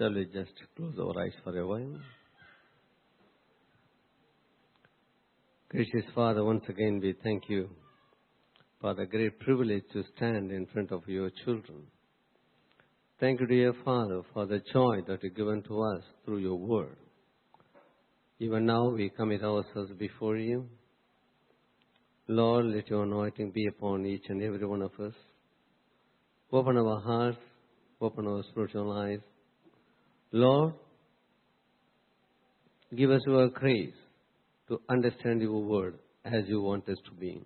Shall we just close our eyes for a while? Gracious Father, once again we thank you for the great privilege to stand in front of your children. Thank you, dear Father, for the joy that you given to us through your word. Even now we commit ourselves before you. Lord, let your anointing be upon each and every one of us. Open our hearts, open our spiritual eyes. Lord, give us your grace to understand your word as you want us to be.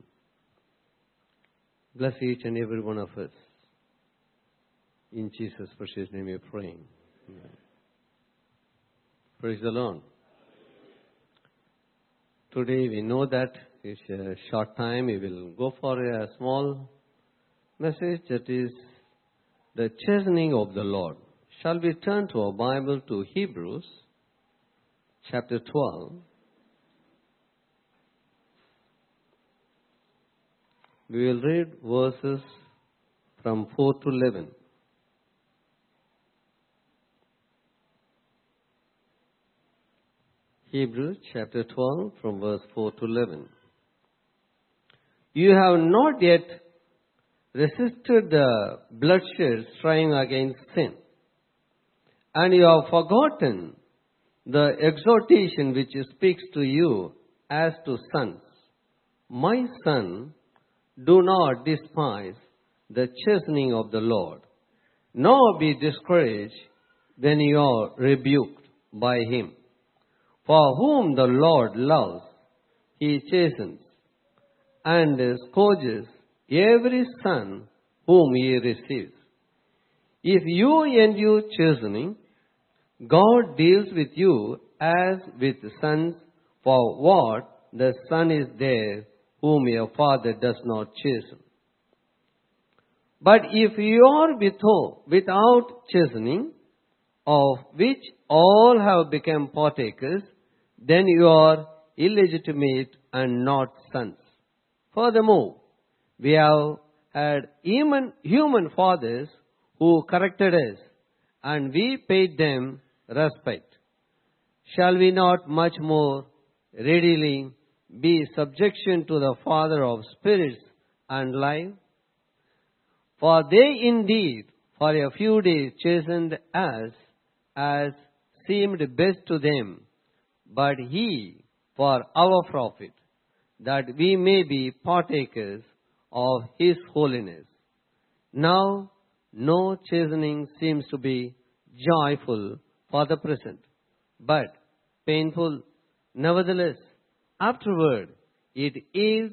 Bless each and every one of us. In Jesus' precious name we pray. Amen. Praise the Lord. Today we know that it's a short time. We will go for a small message that is the chastening of the Lord. Shall we turn to our Bible to Hebrews chapter 12? We will read verses from 4 to 11. Hebrews chapter 12 from verse 4 to 11. You have not yet resisted the bloodshed striving against sin, and you have forgotten the exhortation which speaks to you as to sons. My son, do not despise the chastening of the Lord, nor be discouraged when you are rebuked by him. For whom the Lord loves, he chastens and scourges every son whom he receives. If you endure chastening, God deals with you as with sons, for what the son is there whom your father does not chasten. But if you are without chastening, of which all have become partakers, then you are illegitimate and not sons. Furthermore, we have had human, human fathers who corrected us, and we paid them respect. Shall we not much more readily be subjection to the Father of spirits and life? For they indeed for a few days chastened us as seemed best to them, but he for our profit, that we may be partakers of his holiness. Now, no chastening seems to be joyful for the present, but painful. Nevertheless, afterward, it is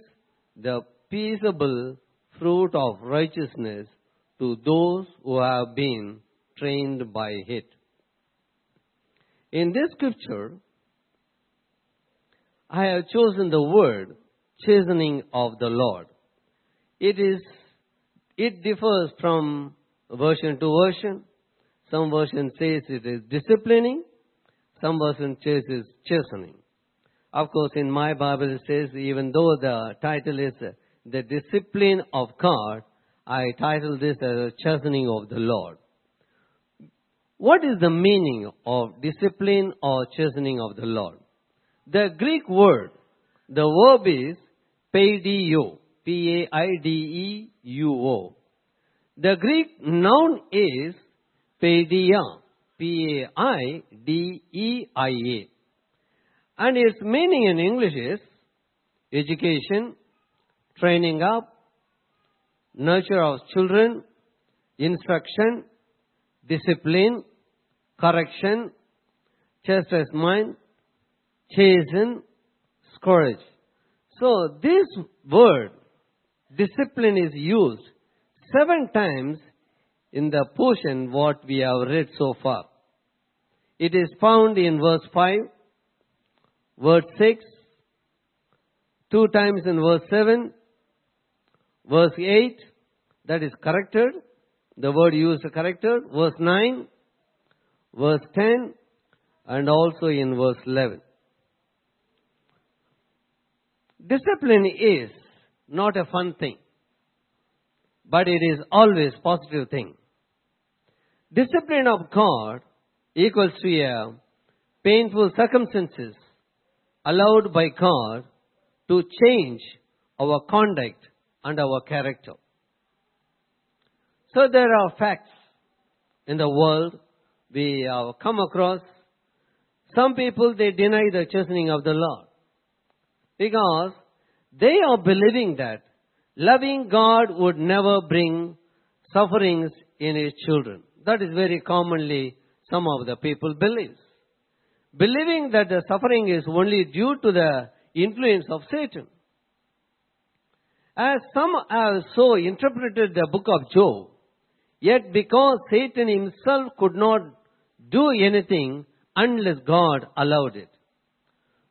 the peaceable fruit of righteousness to those who have been trained by it. In this scripture, I have chosen the word chastening of the Lord. It is, it differs from version to version. Some version says it is disciplining. Some version says it is chastening. Of course, in my Bible it says even though the title is the discipline of God, I title this as chastening of the Lord. What is the meaning of discipline or chastening of the Lord? The Greek word, the verb is paideuo, P-A-I-D-E-U-O. The Greek noun is paideia, P-A-I-D-E-I-A. And its meaning in English is education, training up, nurture of children, instruction, discipline, correction, chastisement, chasten, scourge. So this word, discipline, is used seven times in the portion what we have read so far. It is found in verse 5, verse 6, two times in verse 7, verse 8, that is corrected. The word used corrected. Verse 9, verse 10, and also in verse 11. Discipline is not a fun thing, but it is always positive thing. Discipline of God equals to a painful circumstances allowed by God to change our conduct and our character. So there are facts in the world we have come across. Some people they deny the chastening of the Lord because they are believing that loving God would never bring sufferings in his children. That is very commonly some of the people believe. Believing that the suffering is only due to the influence of Satan. As some have so interpreted the book of Job, yet because Satan himself could not do anything unless God allowed it.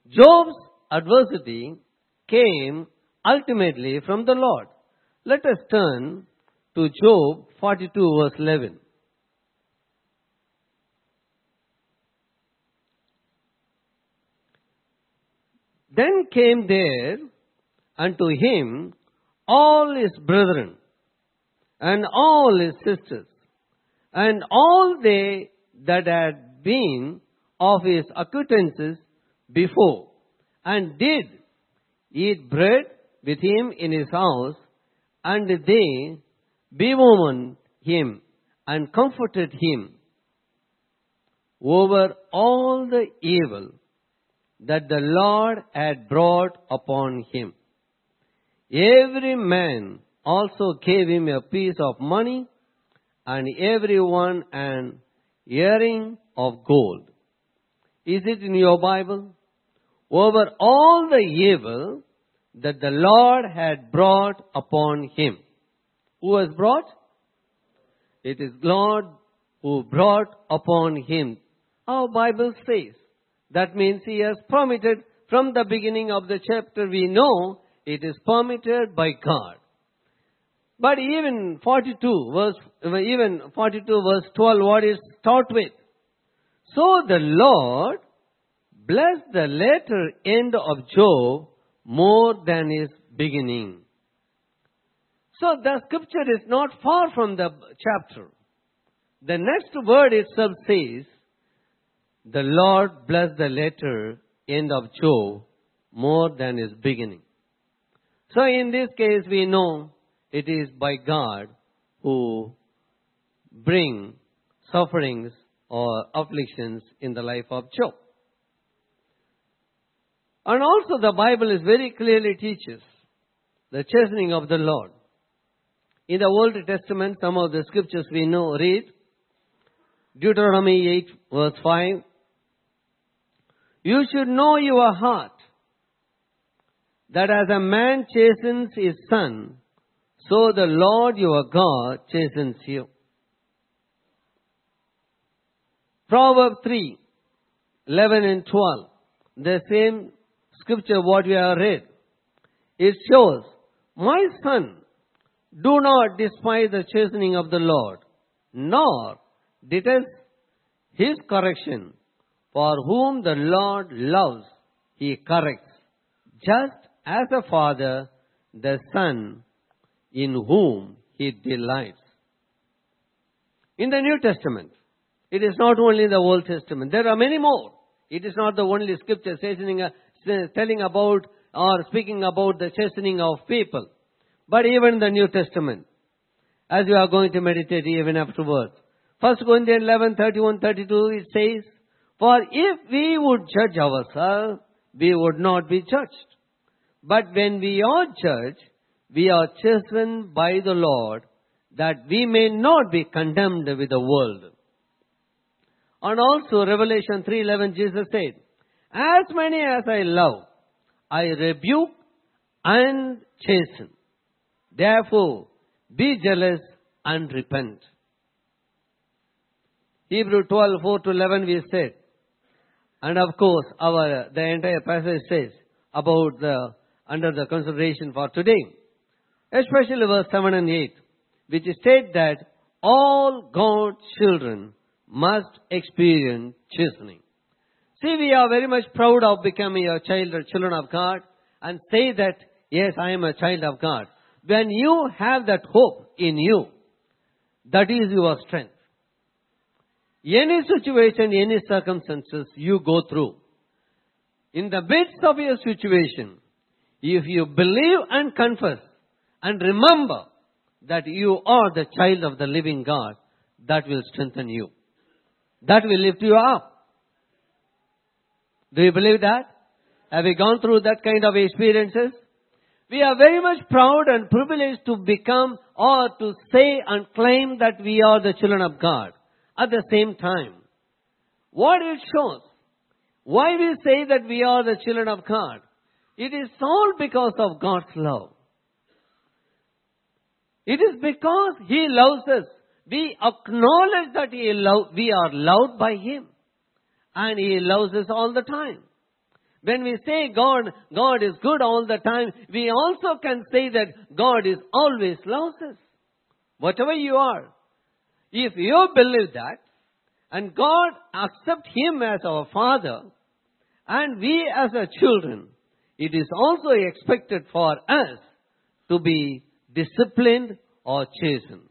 Job's adversity came ultimately from the Lord. Let us turn to Job 42 verse 11. Then came there unto him all his brethren and all his sisters and all they that had been of his acquaintances before and did eat bread with him in his house and they bemoaned him and comforted him over all the evil that the Lord had brought upon him. Every man also gave him a piece of money, and every one an earring of gold. Is it in your Bible? Over all the evil that the Lord had brought upon him. Who has brought? It is Lord who brought upon him. Our Bible says. That means he has permitted from the beginning of the chapter we know it is permitted by God. But even 42 verse, even 42 verse 12 what is start with? So the Lord blessed the latter end of Job more than his beginning. So the scripture is not far from the chapter. The next word itself says, the Lord blessed the latter end of Job more than his beginning. So in this case we know it is by God who bring sufferings or afflictions in the life of Job. And also the Bible is very clearly teaches the chastening of the Lord. In the Old Testament, some of the scriptures we know, read Deuteronomy 8 verse 5. You should know your heart that as a man chastens his son, so the Lord your God chastens you. Proverbs 3, 11 and 12. The same scripture what we have read. It shows, My son, do not despise the chastening of the Lord, nor detest his correction. For whom the Lord loves, he corrects, just as a father the son in whom he delights. In the New Testament, it is not only the Old Testament, there are many more. It is not the only scripture chastening, uh, telling about or speaking about the chastening of people. But even the New Testament, as we are going to meditate even afterwards. 1 Corinthians 11, 31, 32, it says, For if we would judge ourselves, we would not be judged. But when we are judged, we are chastened by the Lord, that we may not be condemned with the world. And also Revelation 3.11 Jesus said, As many as I love, I rebuke and chasten. Therefore, be jealous and repent. Hebrew 12:4 to 11 we said. And of course, our, the entire passage says about the, under the consideration for today. Especially verse 7 and 8, which state that all God's children must experience chastening. See, we are very much proud of becoming a child or children of God and say that, yes, I am a child of God. When you have that hope in you, that is your strength. Any situation, any circumstances you go through, in the midst of your situation, if you believe and confess and remember that you are the child of the living God, that will strengthen you. That will lift you up. Do you believe that? Have you gone through that kind of experiences? We are very much proud and privileged to become or to say and claim that we are the children of God. At the same time, what it shows, why we say that we are the children of God, it is all because of God's love. It is because He loves us. We acknowledge that he love, we are loved by Him. And He loves us all the time. When we say God, God is good all the time, we also can say that God is always loves us. Whatever you are. If you believe that, and God accept Him as our Father, and we as our children, it is also expected for us to be disciplined or chastened.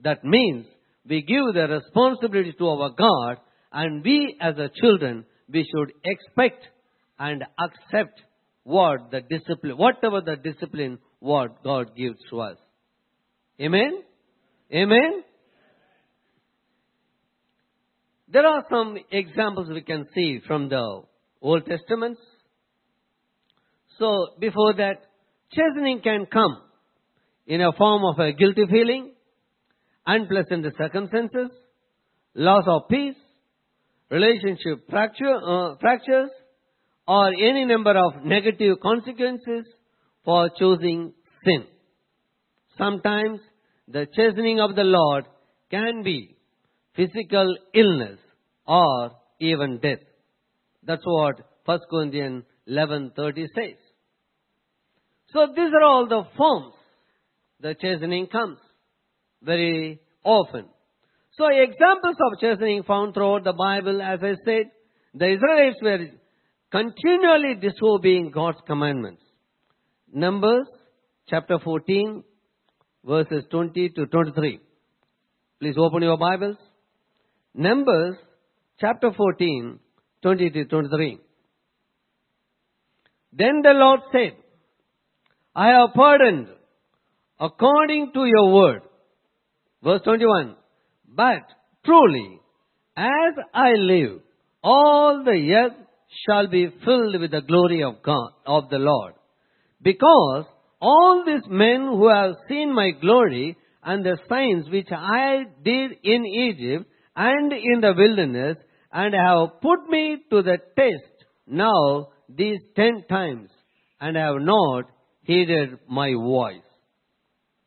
That means we give the responsibility to our God and we as a children, we should expect and accept what the discipline, whatever the discipline what God gives to us. Amen? Amen? There are some examples we can see from the Old Testament. So before that, chastening can come in a form of a guilty feeling, unpleasant circumstances, loss of peace, relationship fracture, uh, fractures, or any number of negative consequences for choosing sin. Sometimes the chastening of the Lord can be physical illness or even death. That's what 1 Corinthians 11:30 says. So these are all the forms the chastening comes very often. So examples of chastening found throughout the Bible, as I said, the Israelites were continually disobeying God's commandments. Numbers chapter 14, verses 20 to 23. Please open your Bibles. Numbers chapter 14, 20 to 23. Then the Lord said, I have pardoned according to your word. Verse 21. But truly, as I live, all the earth shall be filled with the glory of God, of the Lord. Because all these men who have seen my glory and the signs which I did in Egypt and in the wilderness and have put me to the test now these ten times and have not heeded my voice.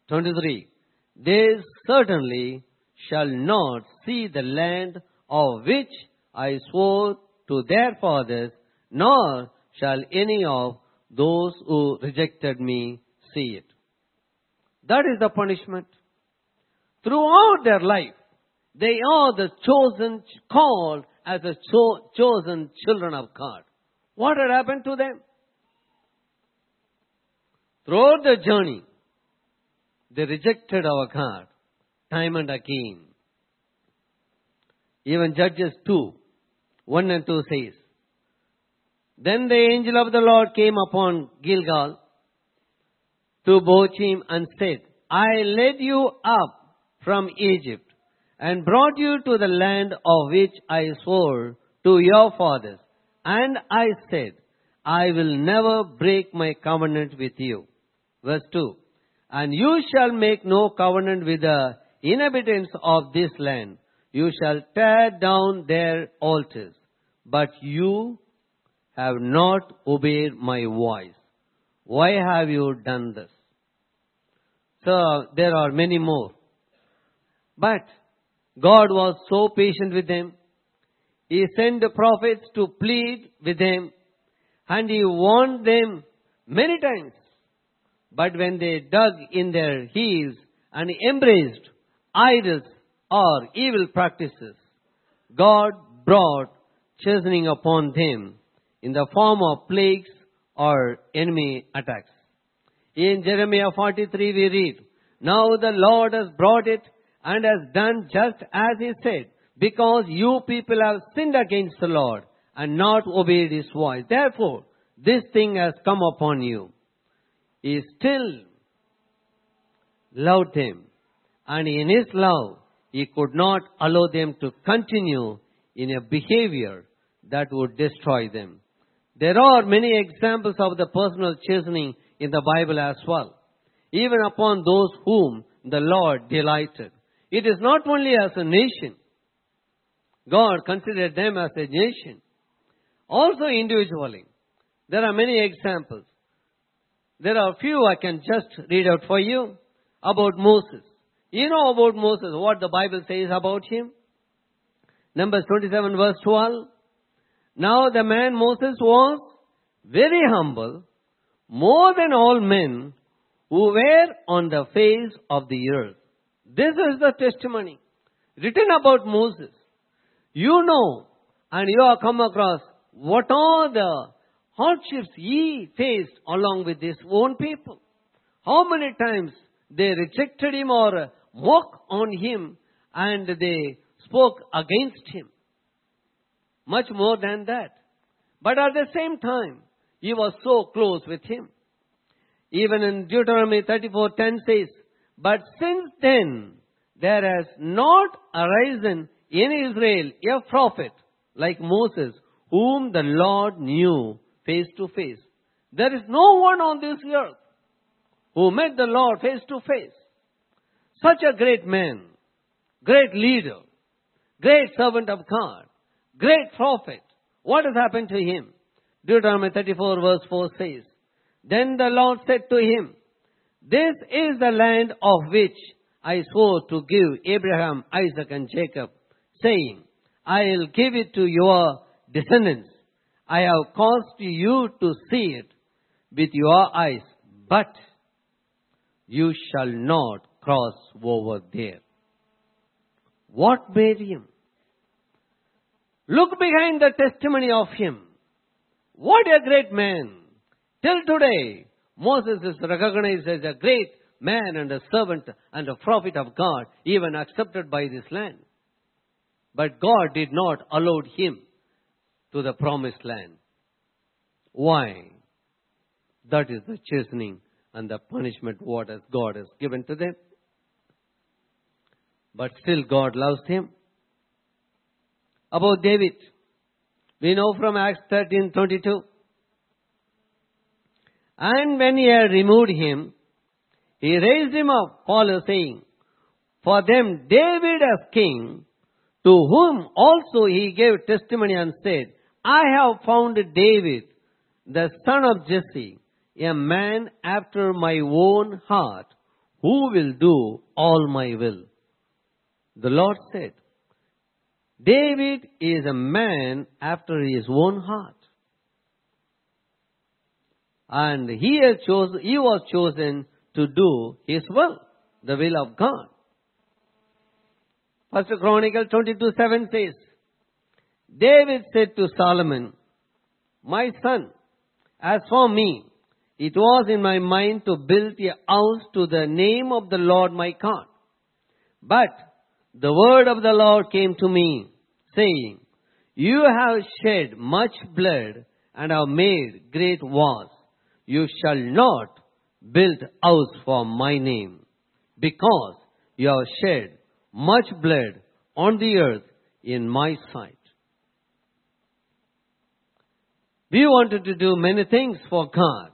23. They certainly shall not see the land of which I swore to their fathers, nor shall any of those who rejected me see it. That is the punishment. Throughout their life, they are the chosen, called as the cho- chosen children of God. What had happened to them? Throughout the journey, they rejected our God time and again. Even Judges 2, 1 and 2 says, Then the angel of the Lord came upon Gilgal to Bochim and said, I led you up from Egypt and brought you to the land of which I swore to your fathers. And I said, I will never break my covenant with you. Verse 2. And you shall make no covenant with the inhabitants of this land. You shall tear down their altars. But you have not obeyed my voice. Why have you done this? So there are many more. But God was so patient with them. He sent the prophets to plead with them and he warned them many times. But when they dug in their heels and embraced idols or evil practices, God brought chastening upon them in the form of plagues or enemy attacks. In Jeremiah 43 we read, Now the Lord has brought it and has done just as he said. because you people have sinned against the Lord and not obeyed his voice. Therefore, this thing has come upon you. He still loved them, and in his love, he could not allow them to continue in a behavior that would destroy them. There are many examples of the personal chastening in the Bible as well, even upon those whom the Lord delighted. It is not only as a nation. God considered them as a nation. Also individually. There are many examples. There are few I can just read out for you about Moses. You know about Moses, what the Bible says about him? Numbers 27 verse 12. Now the man Moses was very humble, more than all men who were on the face of the earth. This is the testimony written about Moses. You know, and you have come across what are the hardships he faced along with his own people. How many times they rejected him or mocked on him and they spoke against him. Much more than that. But at the same time, he was so close with him. Even in Deuteronomy 34:10 says, But since then there has not arisen in Israel a prophet like Moses, whom the Lord knew face to face. There is no one on this earth who met the Lord face to face. Such a great man, great leader, great servant of God, great prophet. What has happened to him? Deuteronomy 34 verse 4 says, Then the Lord said to him, This is the land of which I swore to give Abraham, Isaac, and Jacob, saying, I will give it to your descendants. I have caused you to see it with your eyes, but you shall not cross over there. What made him? Look behind the testimony of him. What a great man. Till today, Moses is recognized as a great man and a servant and a prophet of God, even accepted by this land. But God did not allow him to the promised land. Why? That is the chastening and the punishment what has God has given to them. But still God loves him. About David, we know from Acts 13:22. And when he had removed him, he raised him up, Paul saying, for them David as king, to whom also he gave testimony and said, I have found David, the son of Jesse, a man after my own heart, who will do all my will. The Lord said, David is a man after his own heart. And he, has chosen, he was chosen to do his will, the will of God. First Chronicle 22 7 says, David said to Solomon, My son, as for me, it was in my mind to build a house to the name of the Lord my God. But the word of the Lord came to me, saying, You have shed much blood and have made great wars. You shall not build house for my name, because you have shed much blood on the earth in my sight. We wanted to do many things for God.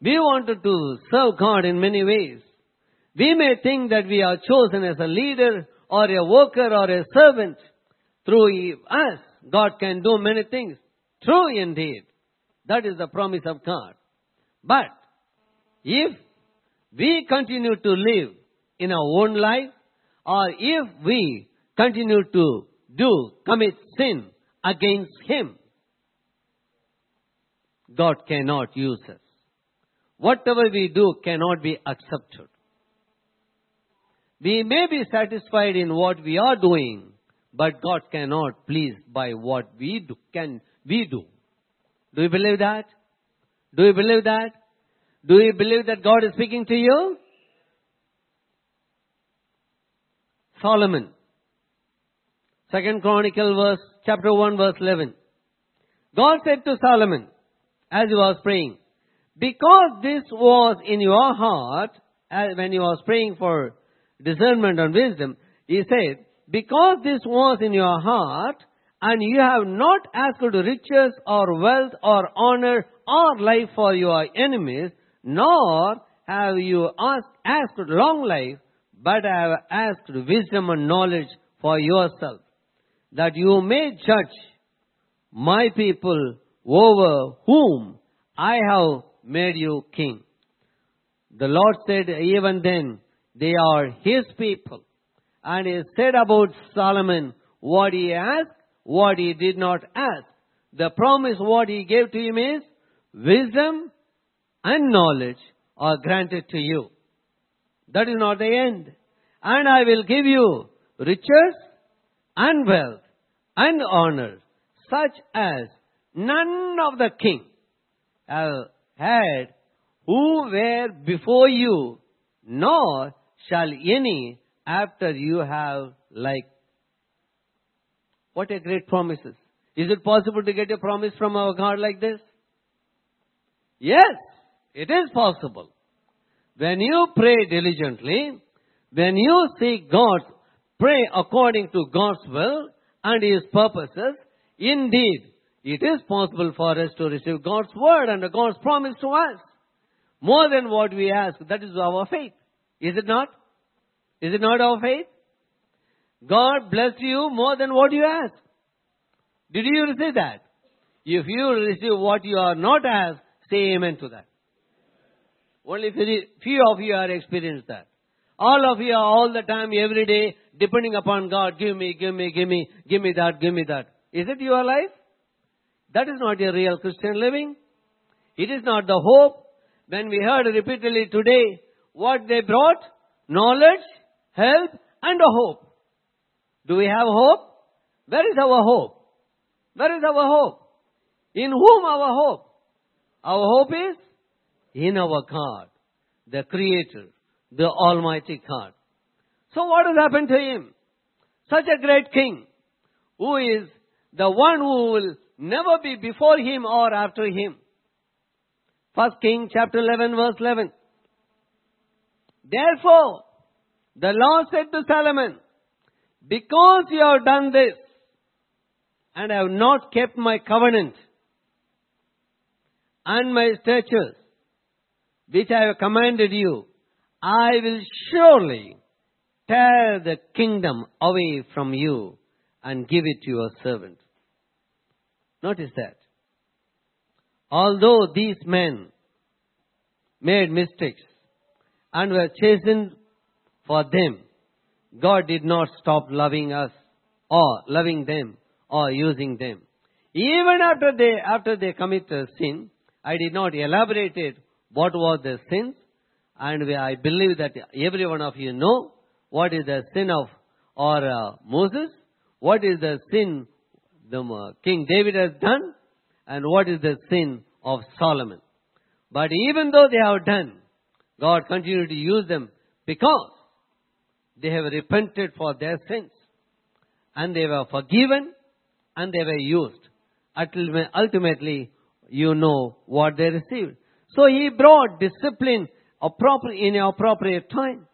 We wanted to serve God in many ways. We may think that we are chosen as a leader or a worker or a servant. Through us, God can do many things. True indeed. That is the promise of God. But if we continue to live in our own life, or if we continue to do, commit sin against Him, God cannot use us. Whatever we do cannot be accepted. We may be satisfied in what we are doing, but God cannot please by what we do, can we do. Do you believe that? Do you believe that? Do you believe that God is speaking to you? Solomon, Second Chronicle verse, chapter 1 verse 11. God said to Solomon, as he was praying, because this was in your heart, when he was praying for discernment and wisdom, he said, because this was in your heart, and you have not asked riches or wealth or honor or life for your enemies, nor have you asked, asked long life, but have asked wisdom and knowledge for yourself, that you may judge my people over whom I have made you king. The Lord said, even then, they are his people. And he said about Solomon what he asked, what he did not ask. The promise what he gave to him is wisdom and knowledge are granted to you. That is not the end. And I will give you riches and wealth and honor such as none of the king have had who were before you, nor shall any after you have like. What a great promises. Is it possible to get a promise from our God like this? Yes, it is possible. When you pray diligently, when you seek God, pray according to God's will and His purposes, indeed, it is possible for us to receive God's word and God's promise to us. More than what we ask, that is our faith. Is it not? Is it not our faith? God bless you more than what you ask. Did you receive that? If you receive what you are not asked, say amen to that. Only few of you are experienced that. All of you are all the time, every day, depending upon God, give me, give me, give me, give me that, give me that. Is it your life? That is not a real Christian living. It is not the hope. When we heard repeatedly today what they brought, knowledge, help, and a hope. Do we have hope? Where is our hope? Where is our hope? In whom our hope? Our hope is in our God, the Creator, the Almighty God. So what has happened to him? Such a great king, who is the one who will never be before him or after him. First King chapter 11 verse 11. Therefore, the Lord said to Solomon, because you have done this and have not kept my covenant and my statutes, which I have commanded you, I will surely tear the kingdom away from you and give it to your servant. Notice that. Although these men made mistakes and were chastened for them, God did not stop loving us or loving them or using them. Even after they, after they committed sin, I did not elaborate it what was the sin and I believe that every one of you know what is the sin of or uh, Moses, what is the sin the uh, King David has done and what is the sin of Solomon. But even though they have done, God continued to use them because they have repented for their sins and they were forgiven and they were used. Ultimately, you know what they received. So he brought discipline in an appropriate time.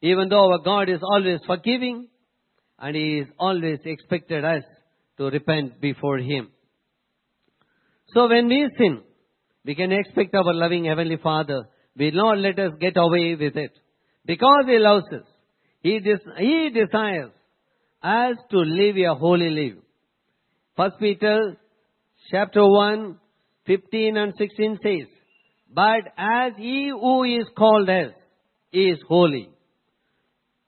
Even though our God is always forgiving and he is always expected us to repent before him. So when we sin, we can expect our loving Heavenly Father will not let us get away with it. Because He loves us. He, des- he desires us to live a holy life. First Peter chapter 1, 15 and 16 says, But as he who is called us is holy,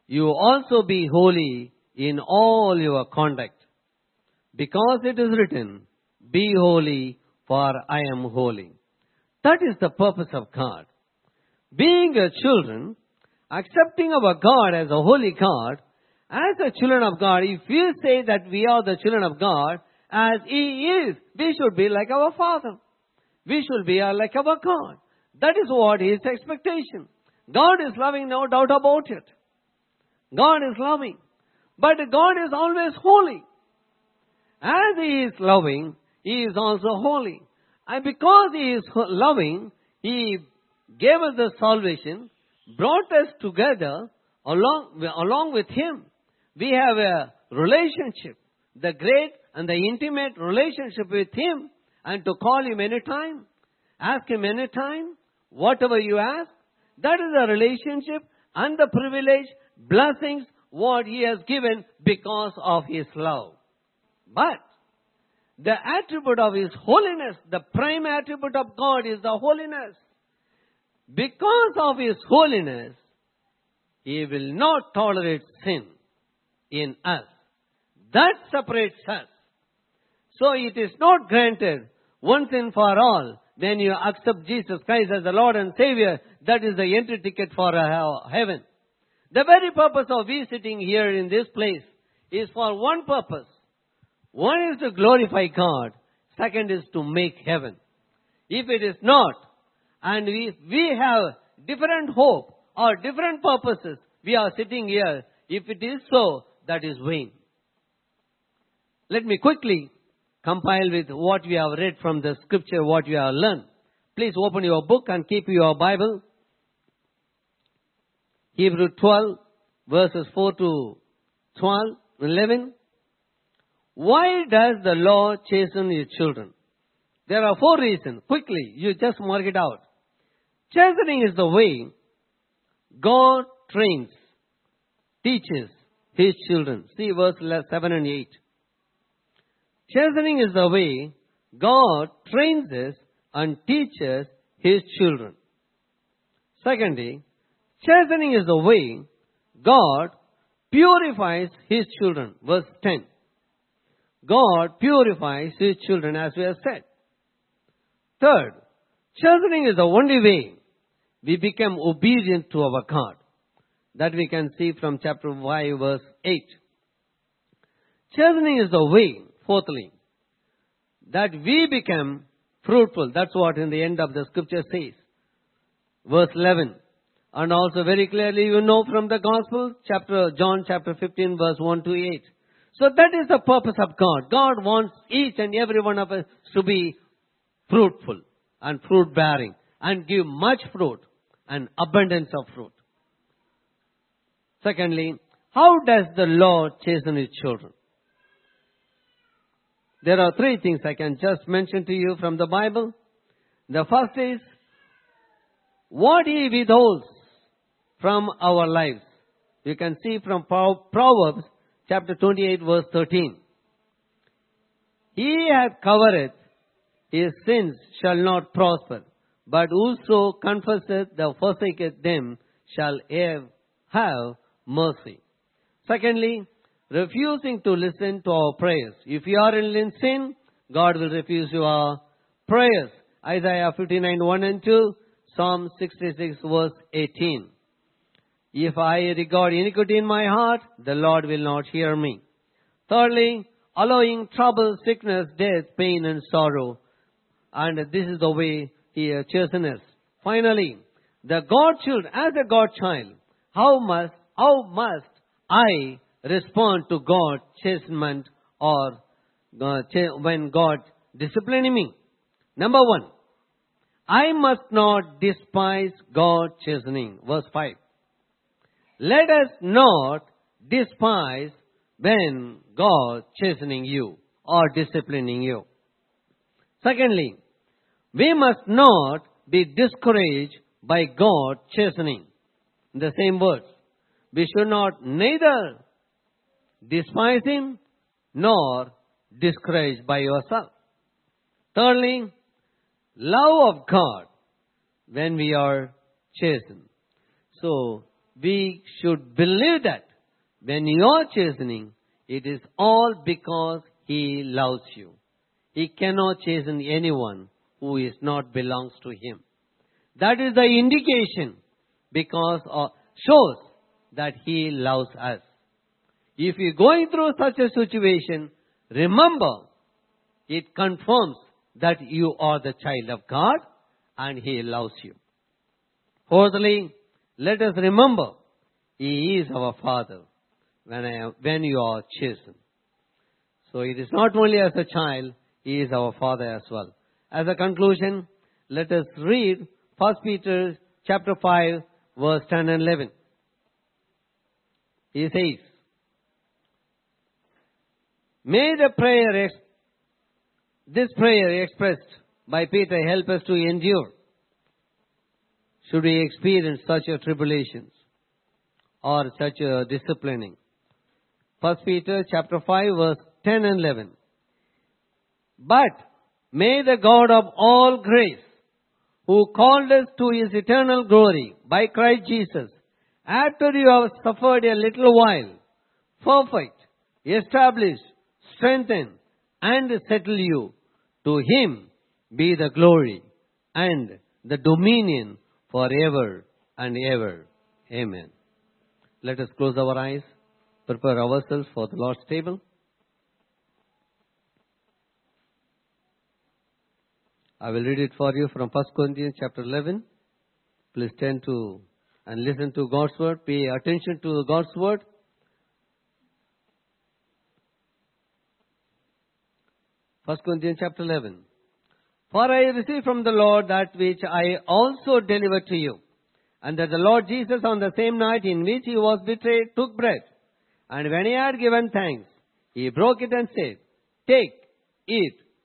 you also be holy in all your conduct. Because it is written, Be holy, for I am holy. That is the purpose of God. Being a children, accepting our God as a holy God, as the children of God, if we say that we are the children of God, as He is, we should be like our Father. We should be like our God. That is what His expectation. God is loving, no doubt about it. God is loving. But God is always holy. As He is loving, He is also holy. And because He is loving, He gave us the salvation, brought us together along, along with Him. We have a relationship, the great and the intimate relationship with Him, and to call Him anytime, ask Him anytime, whatever you ask. That is the relationship and the privilege, blessings, what He has given because of His love. But the attribute of His holiness, the prime attribute of God is the holiness. Because of His holiness, He will not tolerate sin in us. That separates us. So it is not granted once and for all when you accept Jesus Christ as the Lord and Savior. That is the entry ticket for heaven. The very purpose of we sitting here in this place is for one purpose. One is to glorify God. Second is to make heaven. If it is not, and we, we have different hope or different purposes, we are sitting here. If it is so, that is vain. Let me quickly compile with what we have read from the scripture, what we have learned. Please open your book and keep your Bible. Hebrew 12, verses 4 to 12, 11. Why does the law chasten his children? There are four reasons. Quickly, you just mark it out. Chastening is the way God trains, teaches his children. See verse 7 and 8. Chastening is the way God trains us and teaches his children. Secondly, chastening is the way God purifies his children. Verse 10. God purifies his children as we have said. Third, chastening is the only way we become obedient to our God. That we can see from chapter 5 verse 8. Chastening is the way, fourthly, that we become fruitful. That's what in the end of the scripture says. Verse 11. And also very clearly you know from the gospel, chapter, John chapter 15 verse 1 to 8. So that is the purpose of God. God wants each and every one of us to be fruitful and fruit bearing and give much fruit and abundance of fruit. Secondly, how does the Lord chasten his children? There are three things I can just mention to you from the Bible. The first is what he withholds from our lives. You can see from Proverbs chapter 28 verse 13. He hath covered his sins shall not prosper, but whoso confesseth the forsaketh them shall have, have mercy. Secondly, refusing to listen to our prayers. If you are in sin, God will refuse your prayers. Isaiah 59 1 and 2, Psalm 66 verse 18. If I regard iniquity in my heart, the Lord will not hear me. Thirdly, allowing trouble, sickness, death, pain, and sorrow. And this is the way he chasten us. Finally, the God children, as a God child, how must, how must I respond to God chastenment or uh, when God disciplining me? Number one, I must not despise God chastening. Verse 5. Let us not despise when God chastening you or disciplining you. Secondly, we must not be discouraged by God chastening. In the same words, we should not neither despise Him nor discouraged by yourself. Thirdly, love of God when we are chastened. So, we should believe that when you are chastening, it is all because He loves you. He cannot chasten anyone who is not belongs to Him. That is the indication because shows that He loves us. If you're going through such a situation, remember, it confirms that you are the child of God and He loves you. Fourthly, let us remember, He is our Father. when, I when you are chastened. So it is not only as a child, He is our Father as well. As a conclusion, let us read 1 Peter chapter 5 verse 10 and 11. He says, May the prayer, ex- this prayer expressed by Peter help us to endure should we experience such a tribulations or such a disciplining. First Peter chapter 5 verse 10 and 11. But may the God of all grace, who called us to his eternal glory by Christ Jesus, after you have suffered a little while, perfect, establish, strengthen, and settle you. To him be the glory and the dominion forever and ever. Amen. Let us close our eyes, prepare ourselves for the Lord's table. I will read it for you from 1 Corinthians chapter 11. Please turn to and listen to God's word. Pay attention to God's word. First Corinthians chapter 11. For I received from the Lord that which I also delivered to you, and that the Lord Jesus on the same night in which he was betrayed took bread, and when he had given thanks, he broke it and said, Take, eat,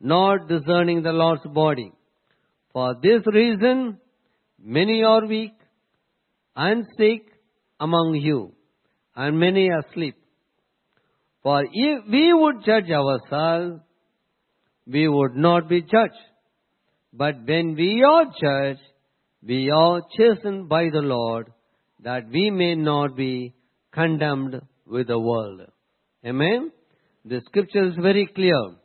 not discerning the Lord's body. For this reason, many are weak and sick among you, and many are asleep. For if we would judge ourselves, we would not be judged. But when we are judged, we are chastened by the Lord, that we may not be condemned with the world. Amen? The scripture is very clear.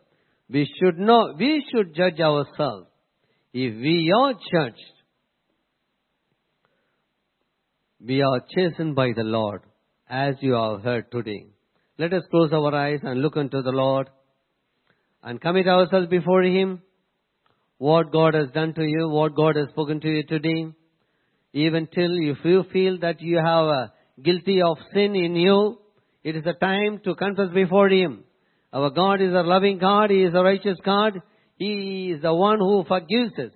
We should not, we should judge ourselves. If we are judged, we are chastened by the Lord, as you have heard today. Let us close our eyes and look unto the Lord and commit ourselves before Him. What God has done to you, what God has spoken to you today. Even till if you feel that you have a guilty of sin in you, it is a time to confess before Him. Our God is a loving God, He is a righteous God, He is the one who forgives us.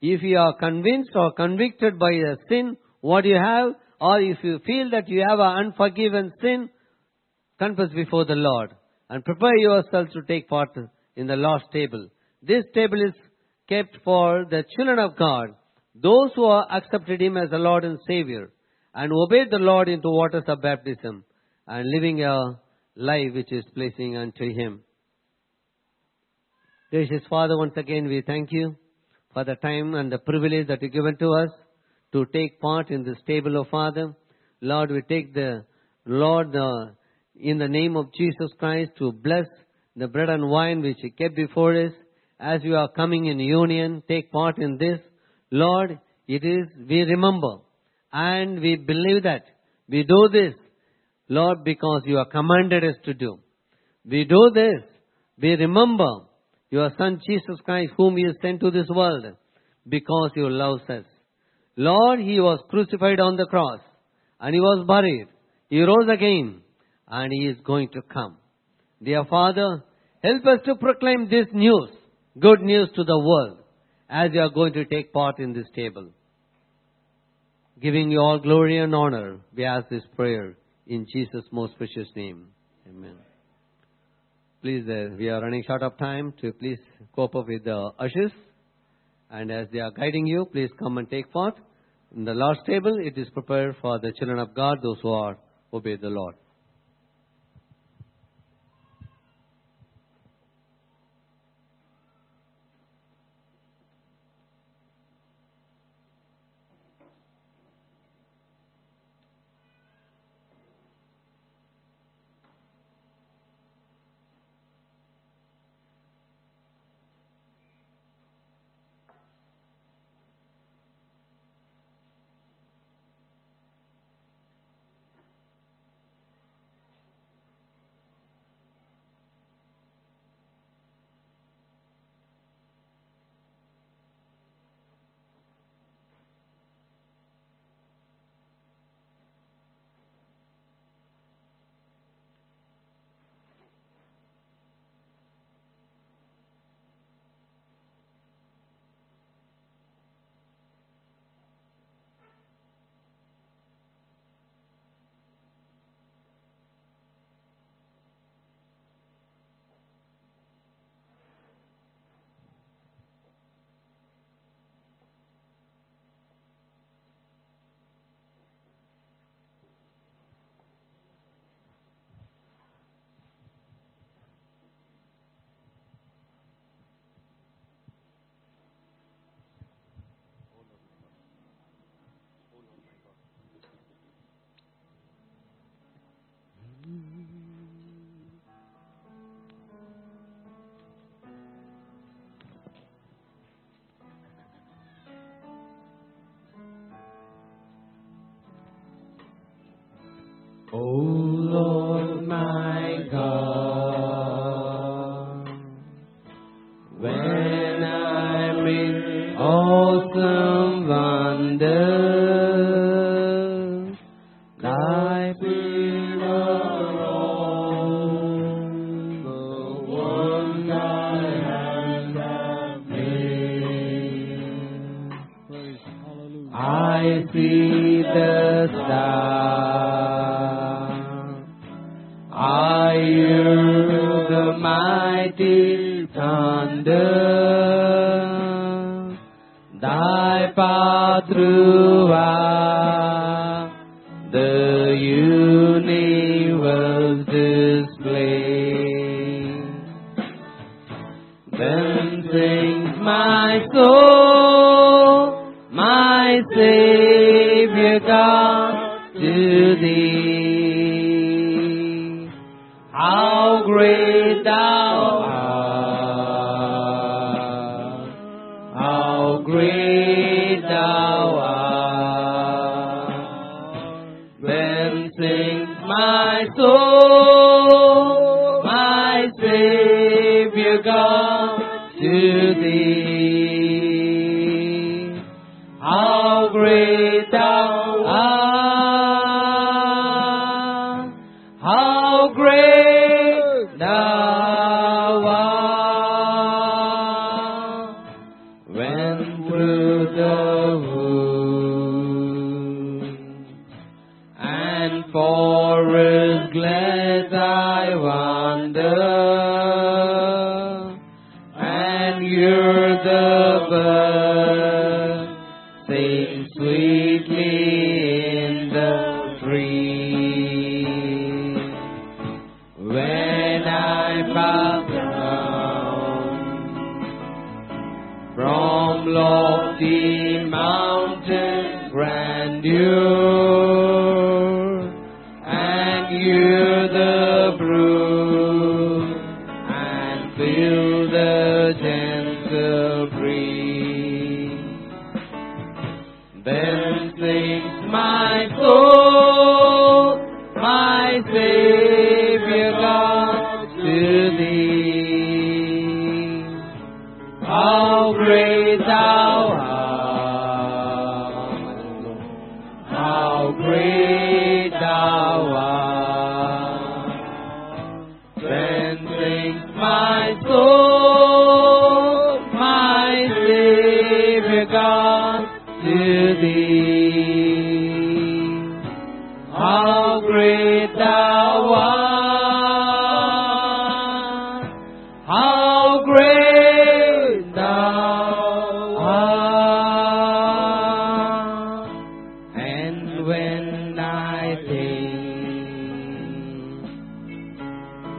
If you are convinced or convicted by a sin, what you have, or if you feel that you have an unforgiven sin, confess before the Lord and prepare yourselves to take part in the Lord's table. This table is kept for the children of God, those who have accepted Him as the Lord and Savior and obeyed the Lord into waters of baptism and living a life which is pleasing unto Him. Gracious Father, once again we thank you for the time and the privilege that you given to us to take part in this table of Father. Lord, we take the Lord the, in the name of Jesus Christ to bless the bread and wine which you kept before us as we are coming in union, take part in this. Lord, it is, we remember and we believe that we do this, Lord, because you have commanded us to do. We do this, we remember your Son Jesus Christ whom you sent to this world because you love us. Lord, He was crucified on the cross and He was buried. He rose again and He is going to come. Dear Father, help us to proclaim this news, good news to the world as you are going to take part in this table. Giving you all glory and honor, we ask this prayer in Jesus' most precious name. Amen. Please, uh, we are running short of time, so please cope up with the ushers, And as they are guiding you, please come and take part. In the Lord's table, it is prepared for the children of God, those who are obey the Lord.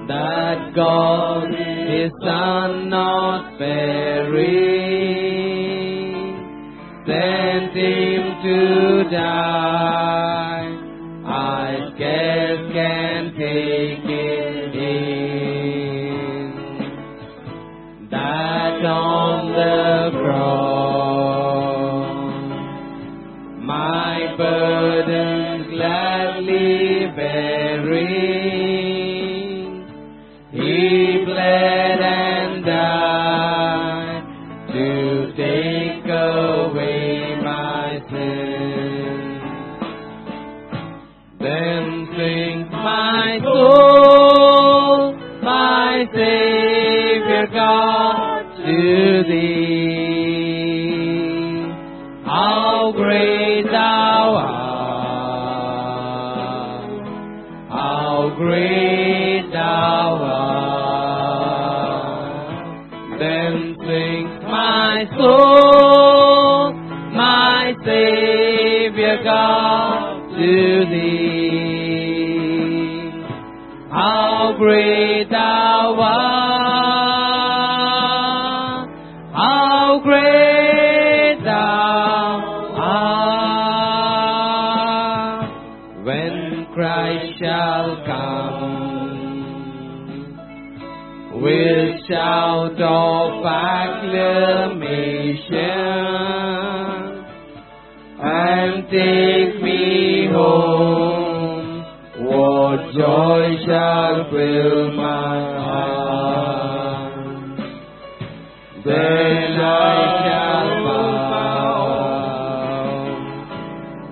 that God his son not bury, sent him to die. I scared great thou art, how great thou art. When Christ shall come, with shout of acclamation and take me home. What joy shall fill my heart? Then I shall bow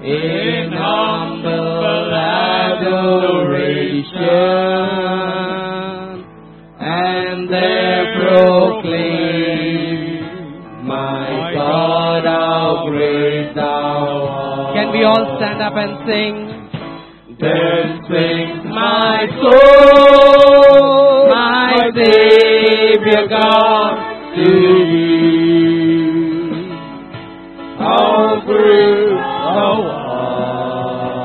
in humble adoration and there proclaim, My God, how great thou art. Can we all stand up and sing? Then sings my soul, my Savior God, to thee. How great thou art,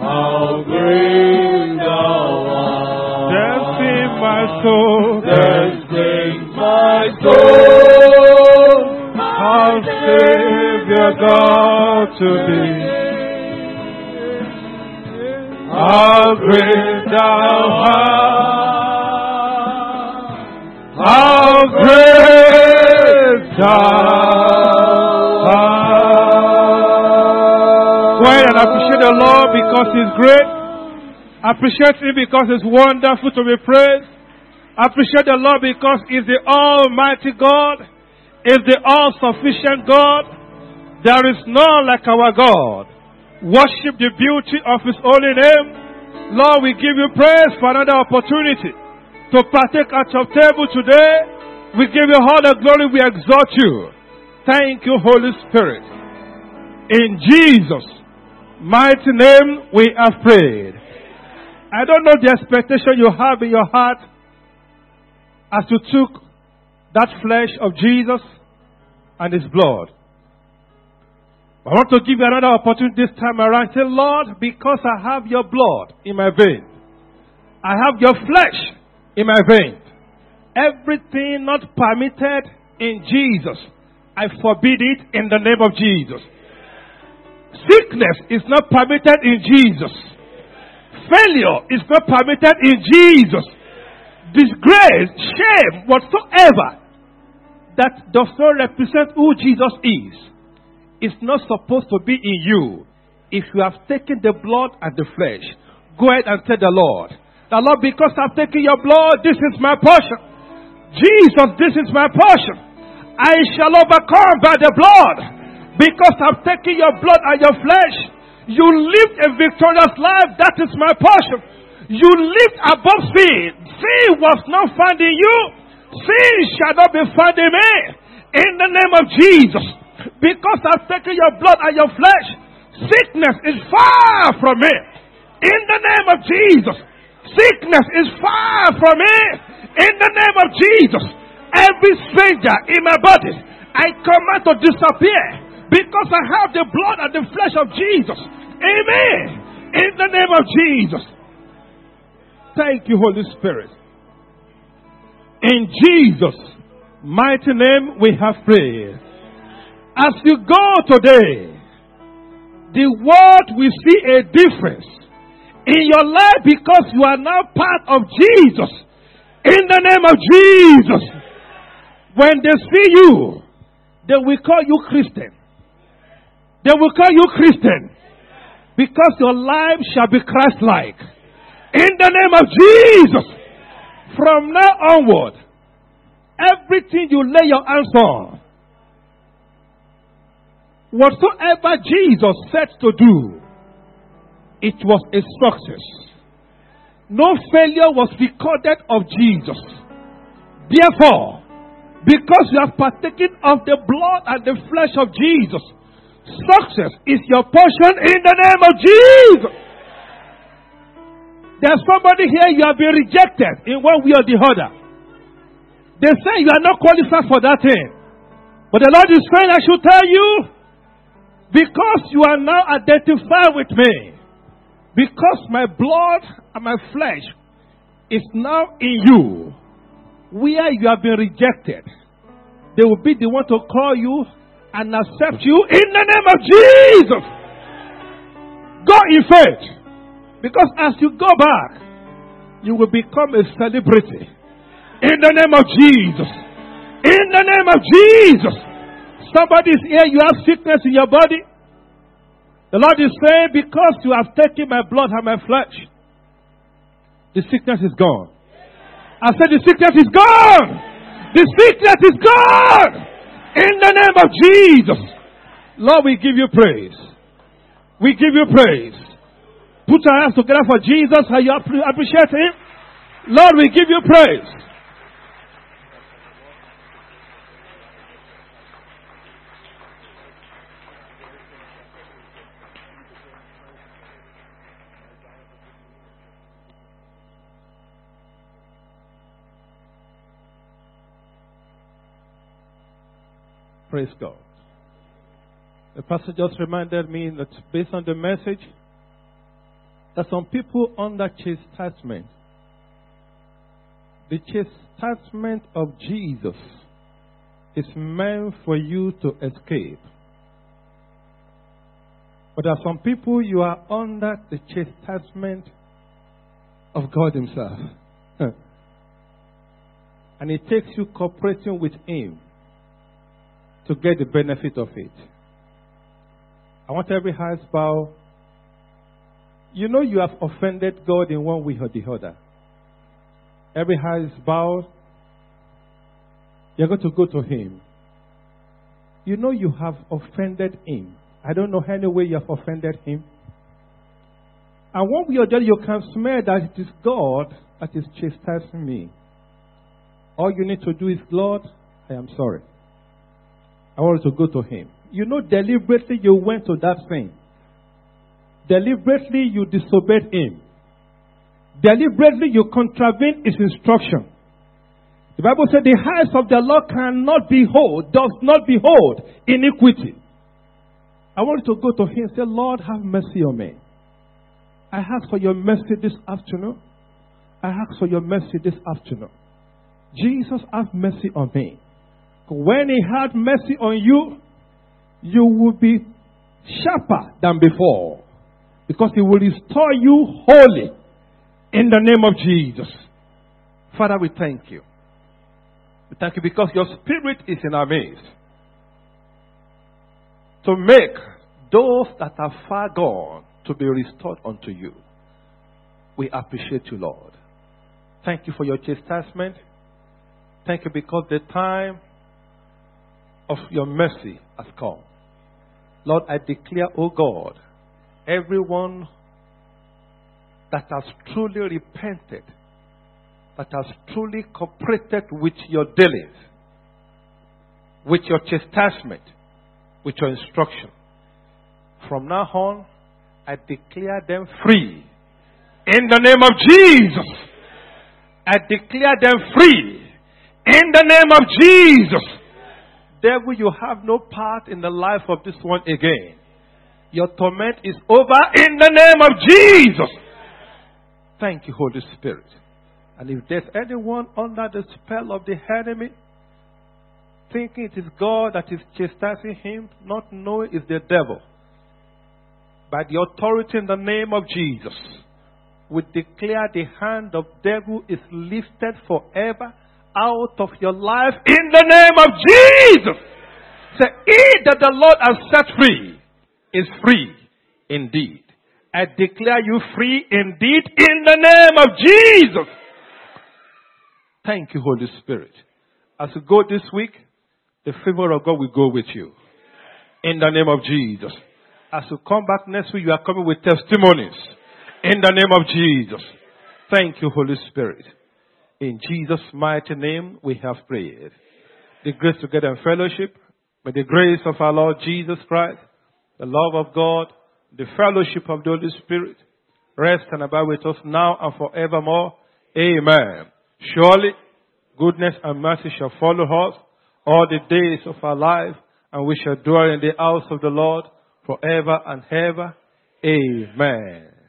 how great thou art. Then sing my soul, Then sings my soul, how Savior God to thee. How great thou art, how great thou art. And appreciate the Lord because He's great. Appreciate Him because He's wonderful to be praised. Appreciate the Lord because He's the Almighty God, is the all-sufficient God. There is none like our God. Worship the beauty of His holy name. Lord, we give you praise for another opportunity to partake at your table today. We give you all the glory. We exalt you. Thank you, Holy Spirit. In Jesus' mighty name, we have prayed. I don't know the expectation you have in your heart as you took that flesh of Jesus and his blood. I want to give you another opportunity this time around. Say, Lord, because I have your blood in my vein, I have your flesh in my vein. Everything not permitted in Jesus, I forbid it in the name of Jesus. Sickness is not permitted in Jesus. Failure is not permitted in Jesus. Disgrace, shame, whatsoever that does not represent who Jesus is, is not supposed to be in you. If you have taken the blood and the flesh, go ahead and tell the Lord, the Lord, because I've taken your blood, this is my portion. Jesus, this is my portion. I shall overcome by the blood. Because I've taken your blood and your flesh. You lived a victorious life. That is my portion. You lived above sin. Sin was not found in you. Sin shall not be found in me. In the name of Jesus. Because I've taken your blood and your flesh. Sickness is far from me. In the name of Jesus. Sickness is far from me. In the name of Jesus. Every stranger in my body, I command to disappear because I have the blood and the flesh of Jesus. Amen. In the name of Jesus. Thank you, Holy Spirit. In Jesus' mighty name we have prayed. As you go today, the world will see a difference in your life because you are now part of Jesus. In the name of Jesus. When they see you, they will call you Christian. They will call you Christian because your life shall be Christ like. In the name of Jesus. From now onward, everything you lay your hands on, whatsoever Jesus said to do, it was a success. No failure was recorded of Jesus. Therefore, because you have partaken of the blood and the flesh of Jesus, success is your portion in the name of Jesus. There's somebody here you have been rejected in one way or the other. They say you are not qualified for that thing. But the Lord is saying, I should tell you, because you are now identified with me, because my blood and my flesh is now in you, where you have been rejected, they will be the one to call you and accept you in the name of Jesus. Go in faith. Because as you go back, you will become a celebrity. In the name of Jesus. In the name of Jesus. Somebody is here, you have sickness in your body. The Lord is saying, because you have taken my blood and my flesh, the sickness is gone. I said, the sickness is gone. The sickness is gone. In the name of Jesus. Lord, we give you praise. We give you praise. Put our hands together for Jesus. How you appreciate Him? Lord, we give you praise. Praise God. The pastor just reminded me that based on the message, that some people under chastisement, the chastisement of Jesus is meant for you to escape. But there are some people you are under the chastisement of God Himself. and it takes you cooperating with Him to get the benefit of it. I want every heart bow you know you have offended God in one way or the other. Every is bowed. You're going to go to Him. You know you have offended Him. I don't know any way you have offended Him. And one way or the other, you can smell that it is God that is chastising me. All you need to do is, Lord, I am sorry. I want to go to Him. You know, deliberately you went to that thing. Deliberately you disobeyed him. Deliberately you contravened his instruction. The Bible said the eyes of the Lord cannot behold, does not behold iniquity. I want to go to him and say, Lord, have mercy on me. I ask for your mercy this afternoon. I ask for your mercy this afternoon. Jesus, have mercy on me. When he had mercy on you, you will be sharper than before because He will restore you wholly in the name of Jesus. Father, we thank you. We thank you because your Spirit is in our midst to make those that are far gone to be restored unto you. We appreciate you, Lord. Thank you for your chastisement. Thank you because the time of your mercy has come. Lord, I declare, O oh God, everyone that has truly repented, that has truly cooperated with your dealings, with your chastisement, with your instruction. From now on, I declare them free. In the name of Jesus, I declare them free. In the name of Jesus, devil, you have no part in the life of this one again. Your torment is over in the name of Jesus. Thank you, Holy Spirit. And if there's anyone under the spell of the enemy, thinking it is God that is chastising him, not knowing it's the devil. By the authority in the name of Jesus, we declare the hand of devil is lifted forever out of your life in the name of Jesus. Say, he that the Lord has set free is free indeed. I declare you free indeed in the name of Jesus. Thank you, Holy Spirit. As you go this week, the favor of God will go with you. In the name of Jesus. As you come back next week, you are coming with testimonies. In the name of Jesus. Thank you, Holy Spirit. In Jesus' mighty name, we have prayed. The grace to get in fellowship, may the grace of our Lord Jesus Christ, the love of God, the fellowship of the Holy Spirit, rest and abide with us now and forevermore. Amen. Surely, goodness and mercy shall follow us all the days of our life, and we shall dwell in the house of the Lord forever and ever. Amen.